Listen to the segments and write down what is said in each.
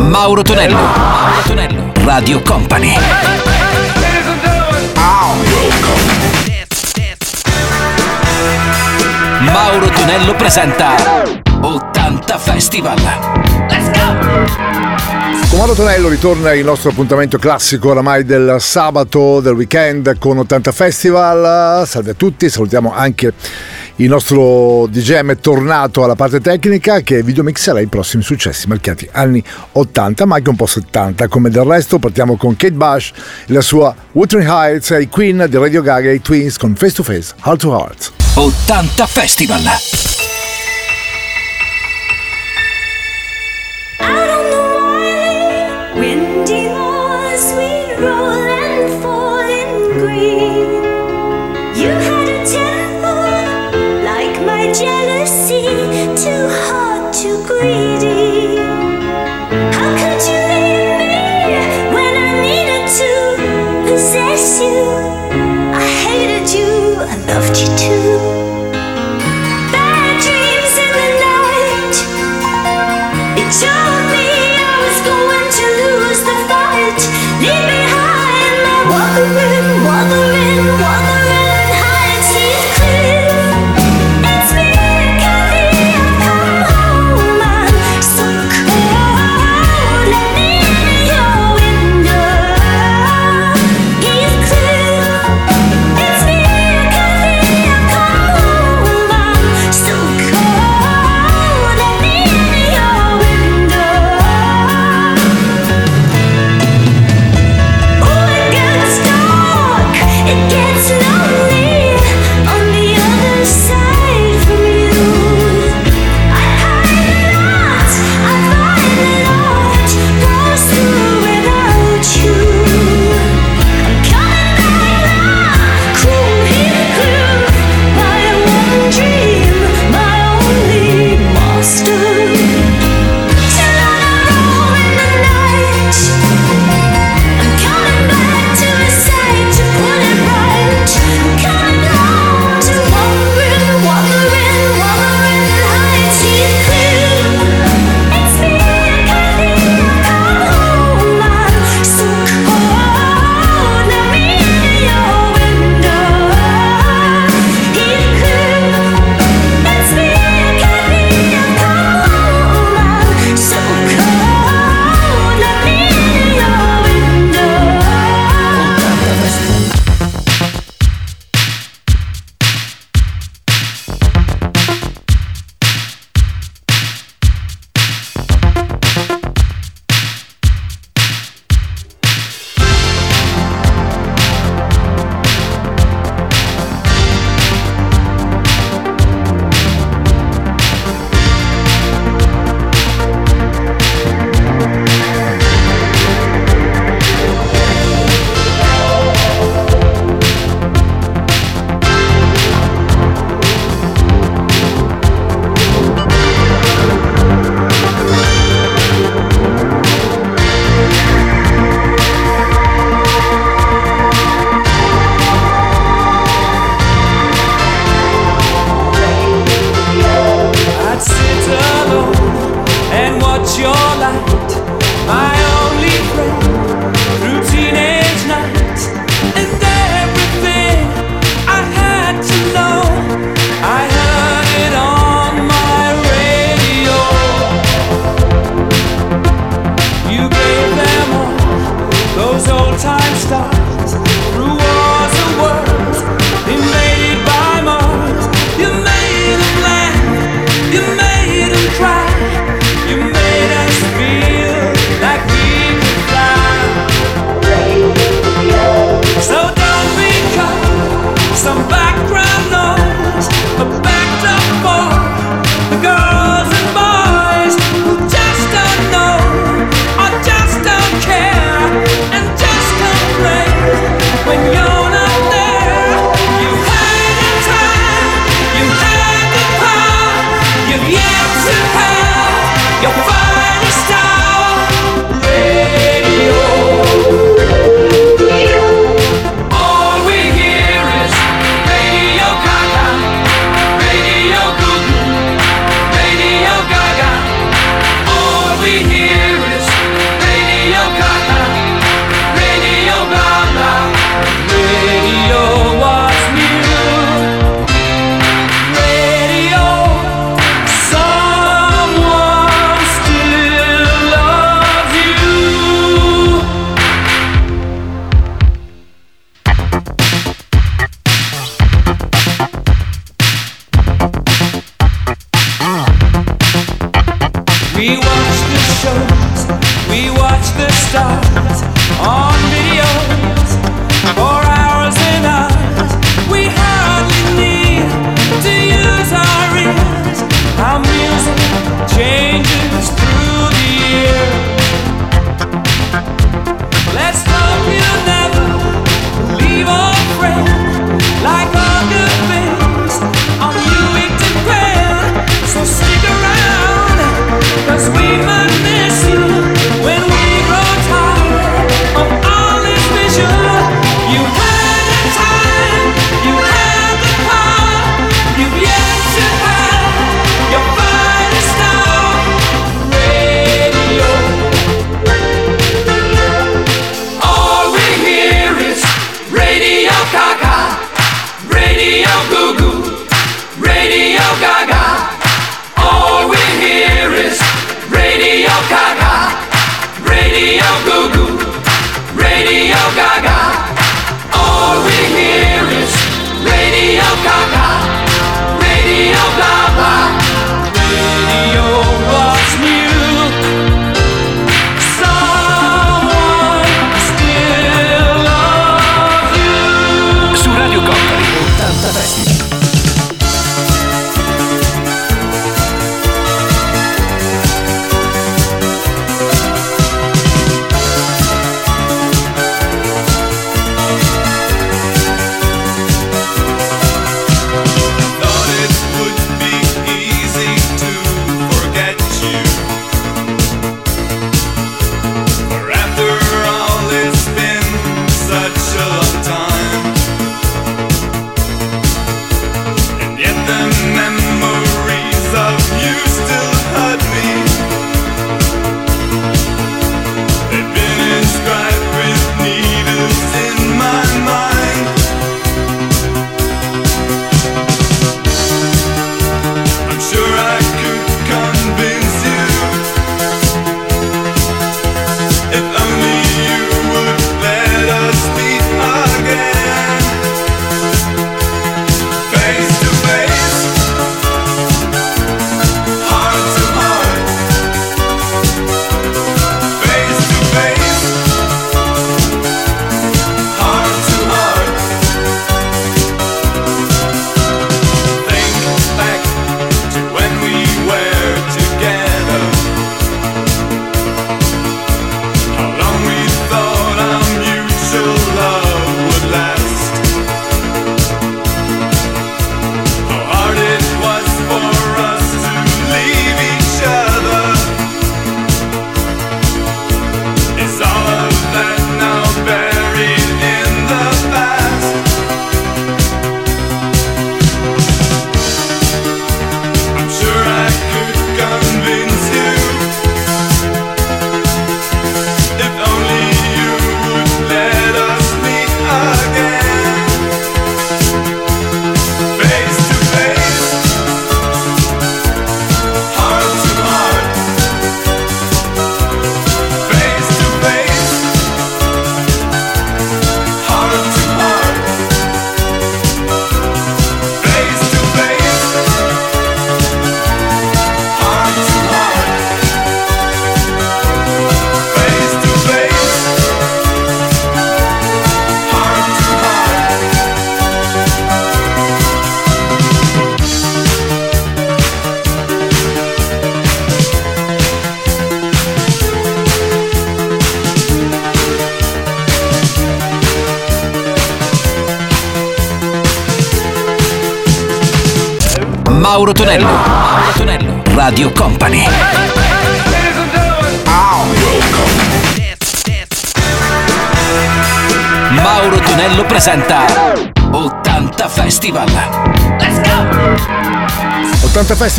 Mauro Tonello. Mauro Tonello. Radio Company. Mauro Tonello presenta 80 Festival. Let's go! Con Mauro Tonello ritorna il nostro appuntamento classico oramai del sabato, del weekend con 80 Festival. Salve a tutti, salutiamo anche il nostro DJM è tornato alla parte tecnica che videomixerà i prossimi successi marchiati anni 80 ma anche un po' 70 come del resto partiamo con Kate Bush la sua Wuthering Heights i Queen di Radio Gaga e i Twins con Face to Face Heart to Heart. 80 Festival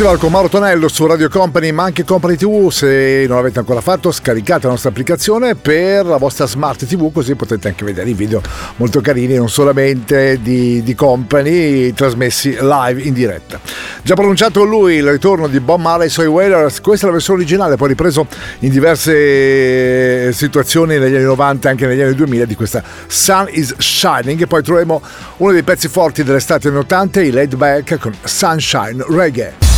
Festival con Mauro Tonello su Radio Company ma anche Company TV se non l'avete ancora fatto scaricate la nostra applicazione per la vostra smart TV così potete anche vedere i video molto carini non solamente di, di Company trasmessi live in diretta. Già pronunciato lui il ritorno di Bob Marley e suoi Wailers. Questa è la versione originale poi ripreso in diverse situazioni negli anni 90 e anche negli anni 2000 di questa Sun is Shining. E poi troveremo uno dei pezzi forti dell'estate anni 80 i Laid Back con Sunshine Reggae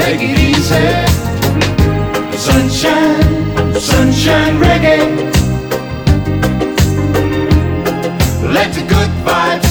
Reggae. 80 Festival. Super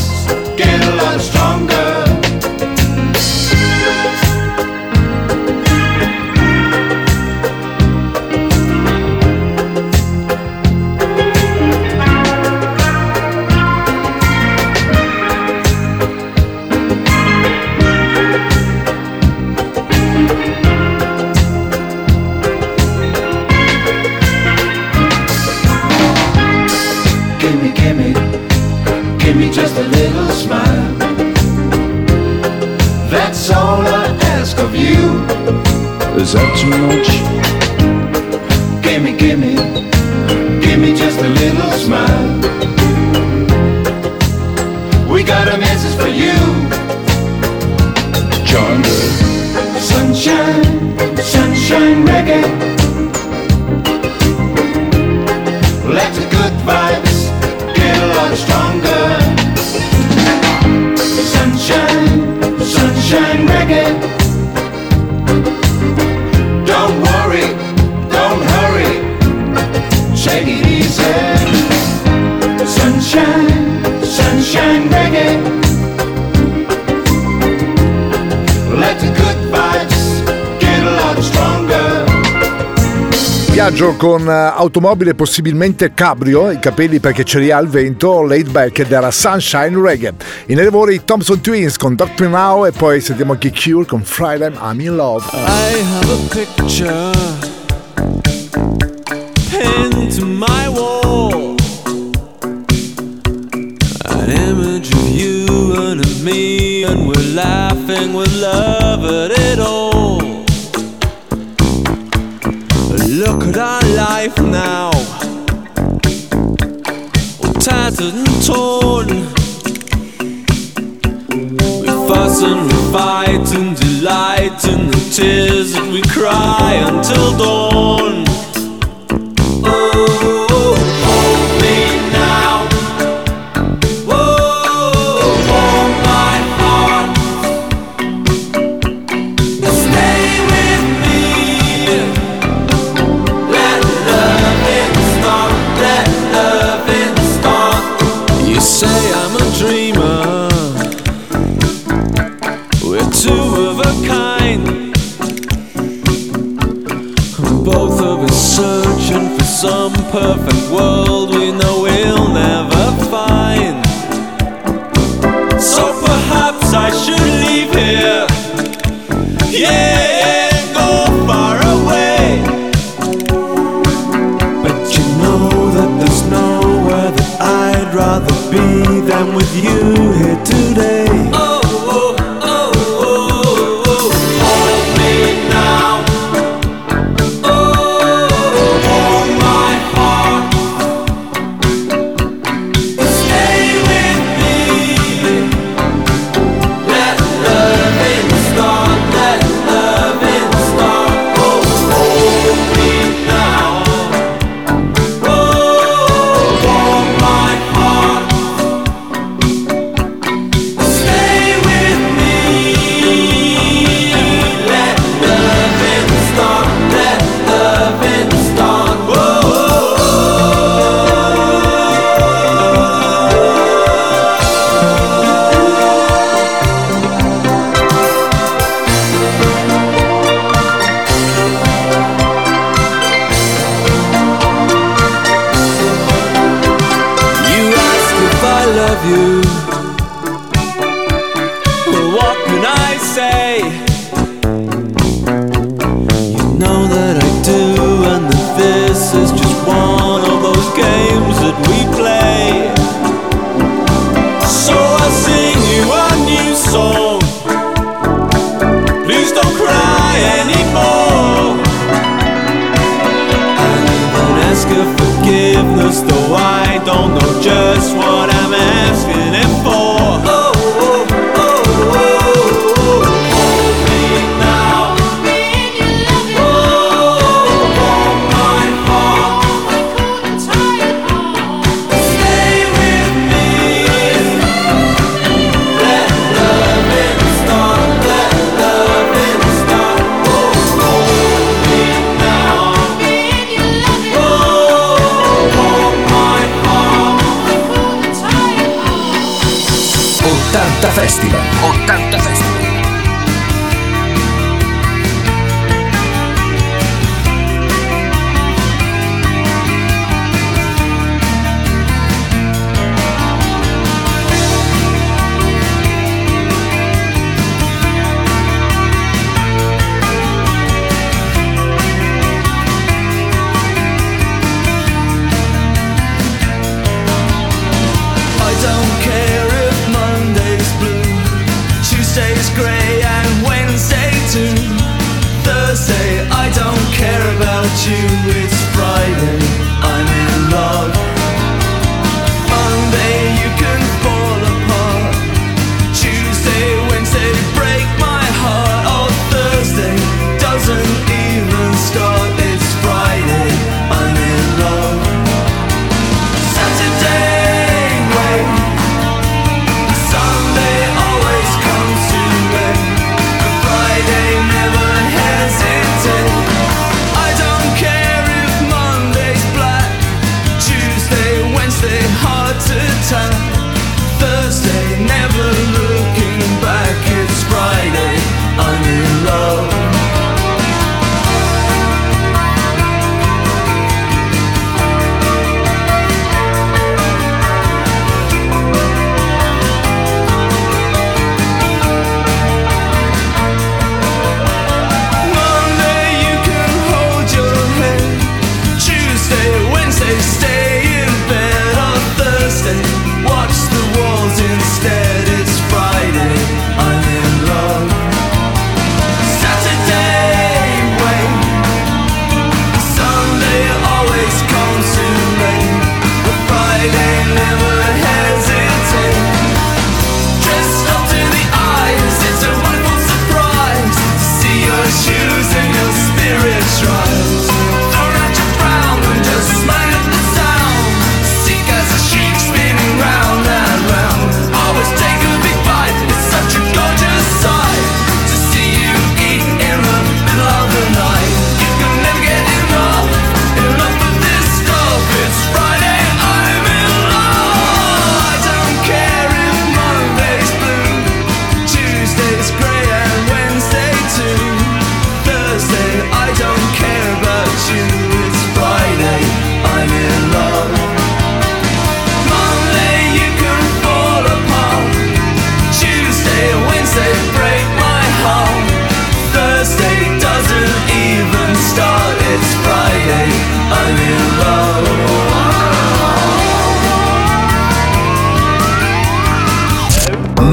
viaggio con eh, automobile possibilmente cabrio, i capelli perché ce li ha al vento, laid back ed era Sunshine Reggae. In errori Thompson Twins con Doctor Now e poi sentiamo anche Cure con Friday I'm in Love. I have a picture pinned to my wall An image of you and of me and we're laughing with love at it all Look at our life now, all tattered and torn. We fuss and we fight and delight in the tears that we cry until dawn.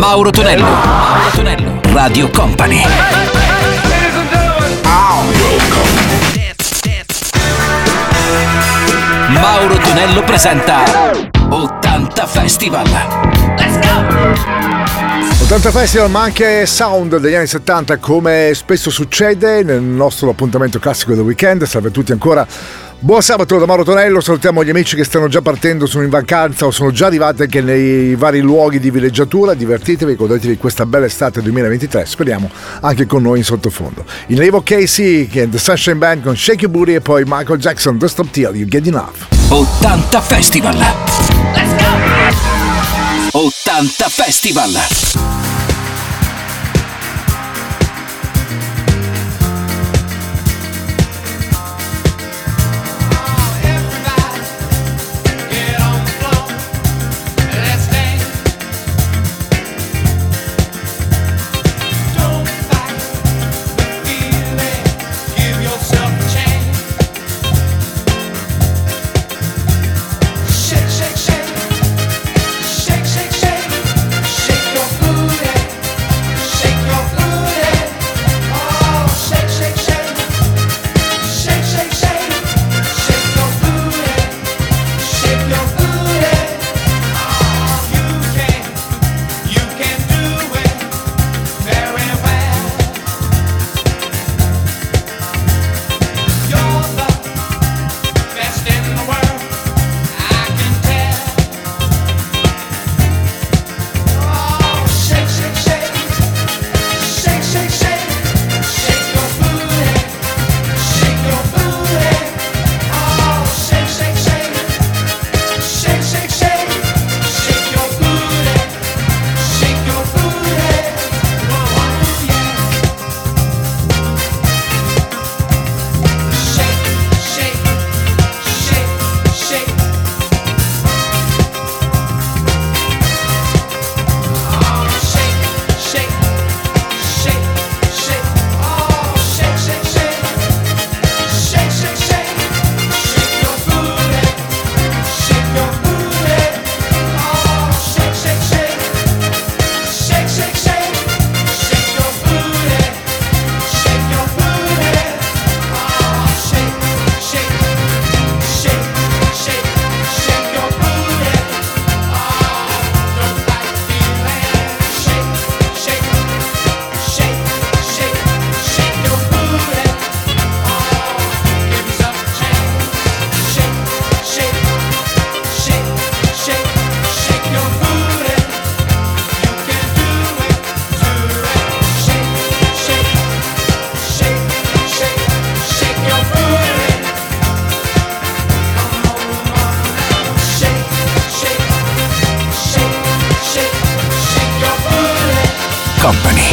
Mauro Tonello. Mauro Tonello. Radio Company. Mauro Tonello presenta 80 Festival. Let's go! 80 Festival ma anche sound degli anni 70 come spesso succede nel nostro appuntamento classico del weekend. Salve a tutti ancora. Buon sabato da Mauro Tonello, salutiamo gli amici che stanno già partendo, sono in vacanza o sono già arrivati anche nei vari luoghi di villeggiatura, divertitevi, godetevi questa bella estate 2023, speriamo anche con noi in sottofondo. In arrivo Casey e The Sunshine Band con Shake Your Booty e poi Michael Jackson, The Stop Till You Get Enough. 80 Festival. Let's go! 80 Festival.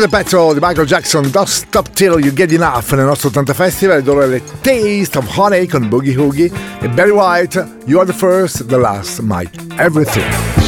grande pezzo di Michael Jackson, Don't Stop Till You Get Enough nel nostro 80 Festival, dove le Taste of Honey con Boogie Hoogie e Barry White, You Are the First, The Last, My Everything.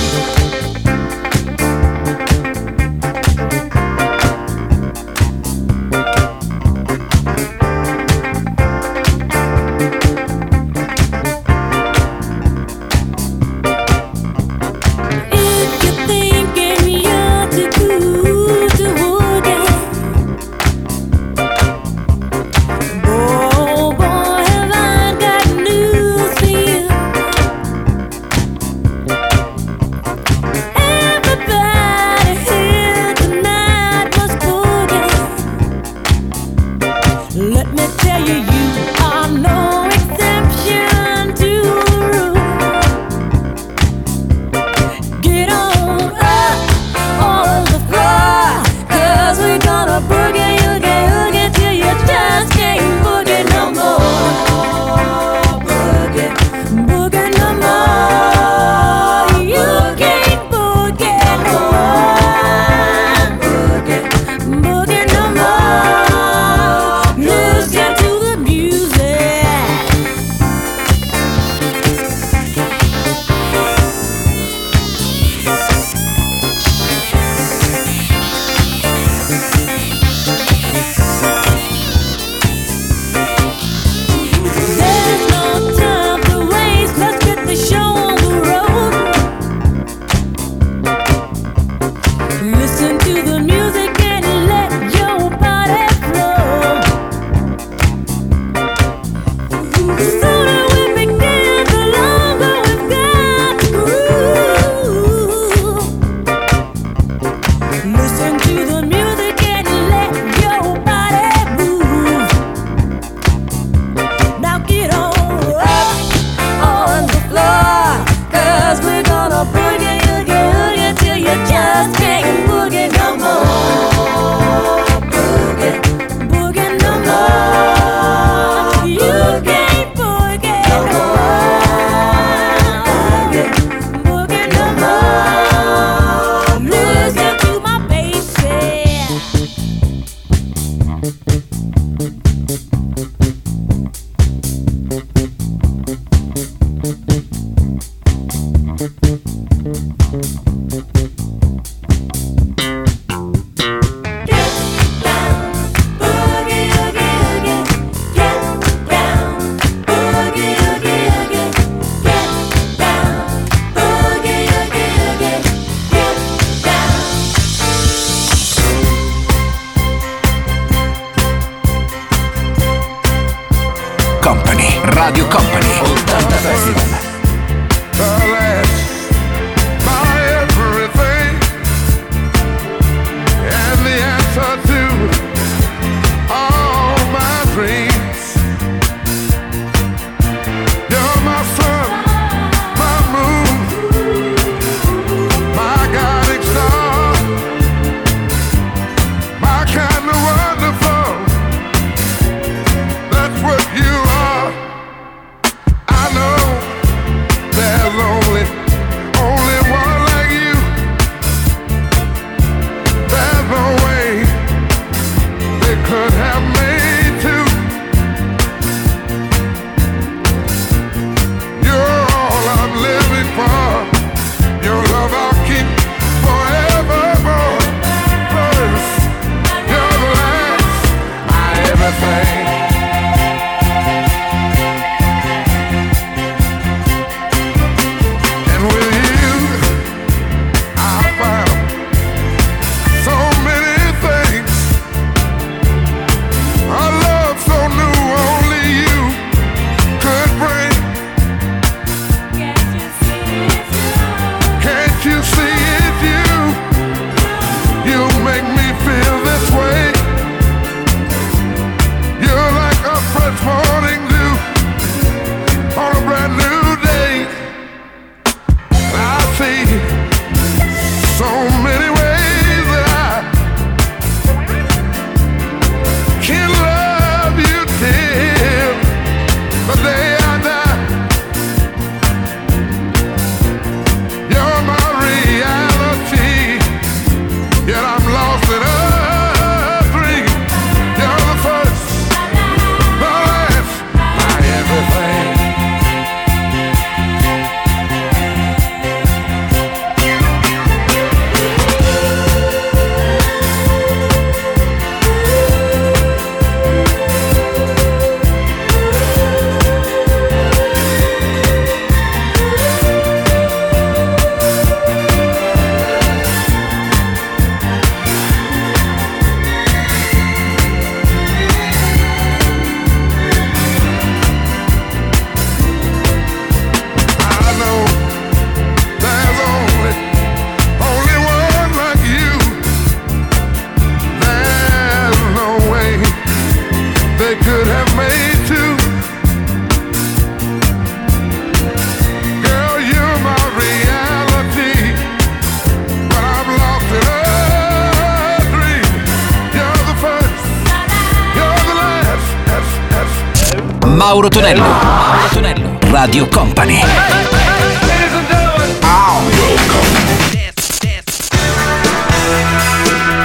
Mauro Tonello. Mauro Tonello. Radio Company.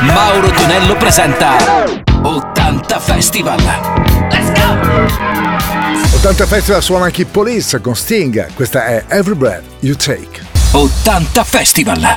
Mauro Tonello presenta 80 Festival. Let's go! 80 Festival suona anche Police con Sting. Questa è Every Breath You Take. 80 Festival.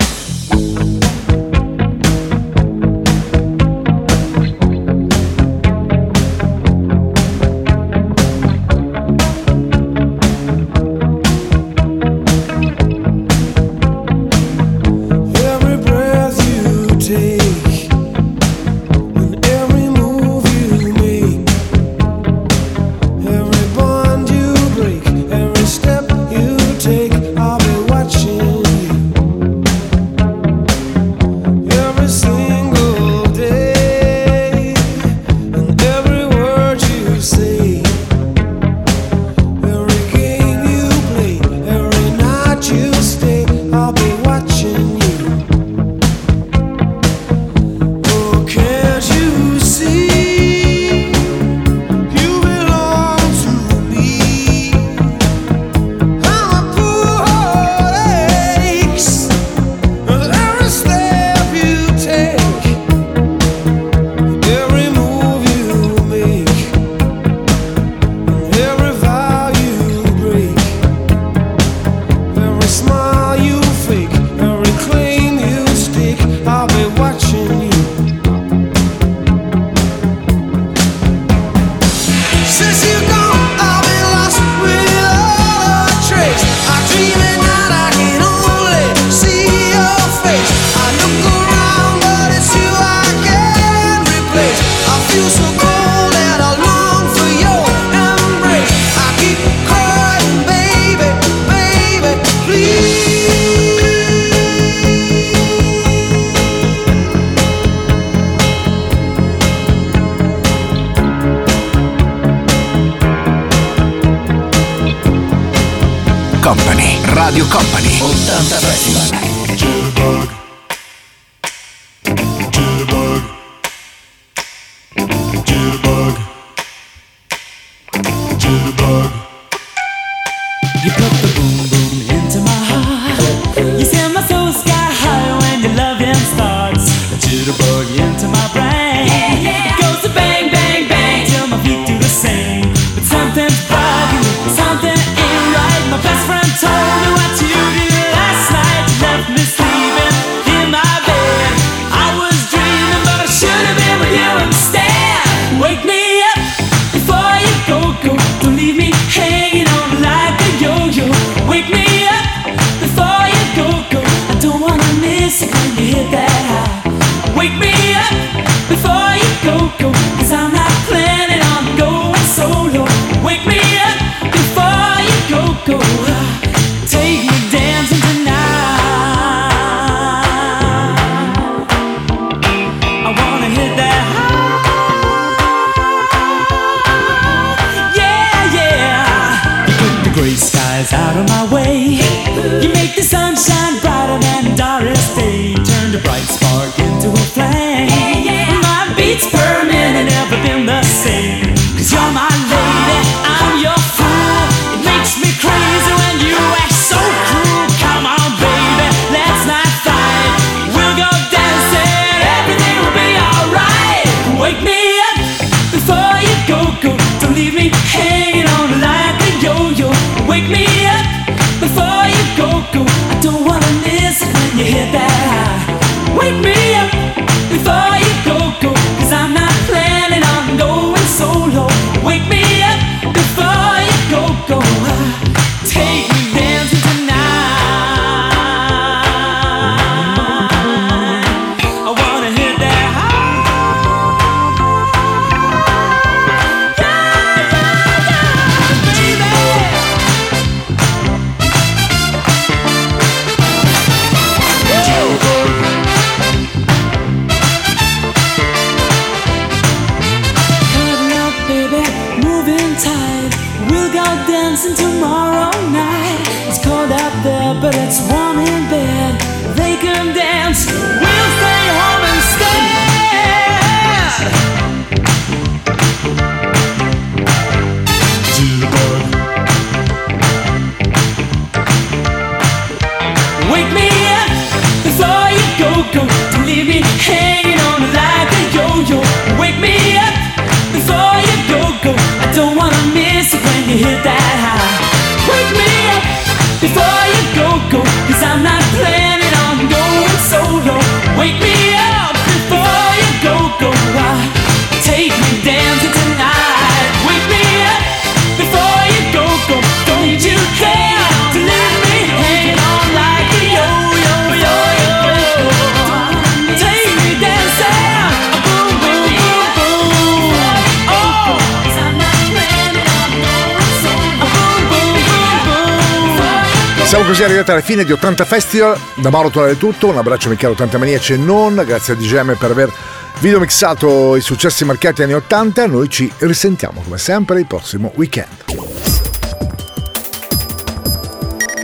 così è arrivata la fine di 80 Festival. Da Mauro Tuale tutto, un abbraccio a Michele 80 Maniaci e non, grazie a DGM per aver videomixato i successi marcati anni 80. Noi ci risentiamo come sempre il prossimo weekend.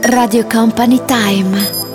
Radio Company Time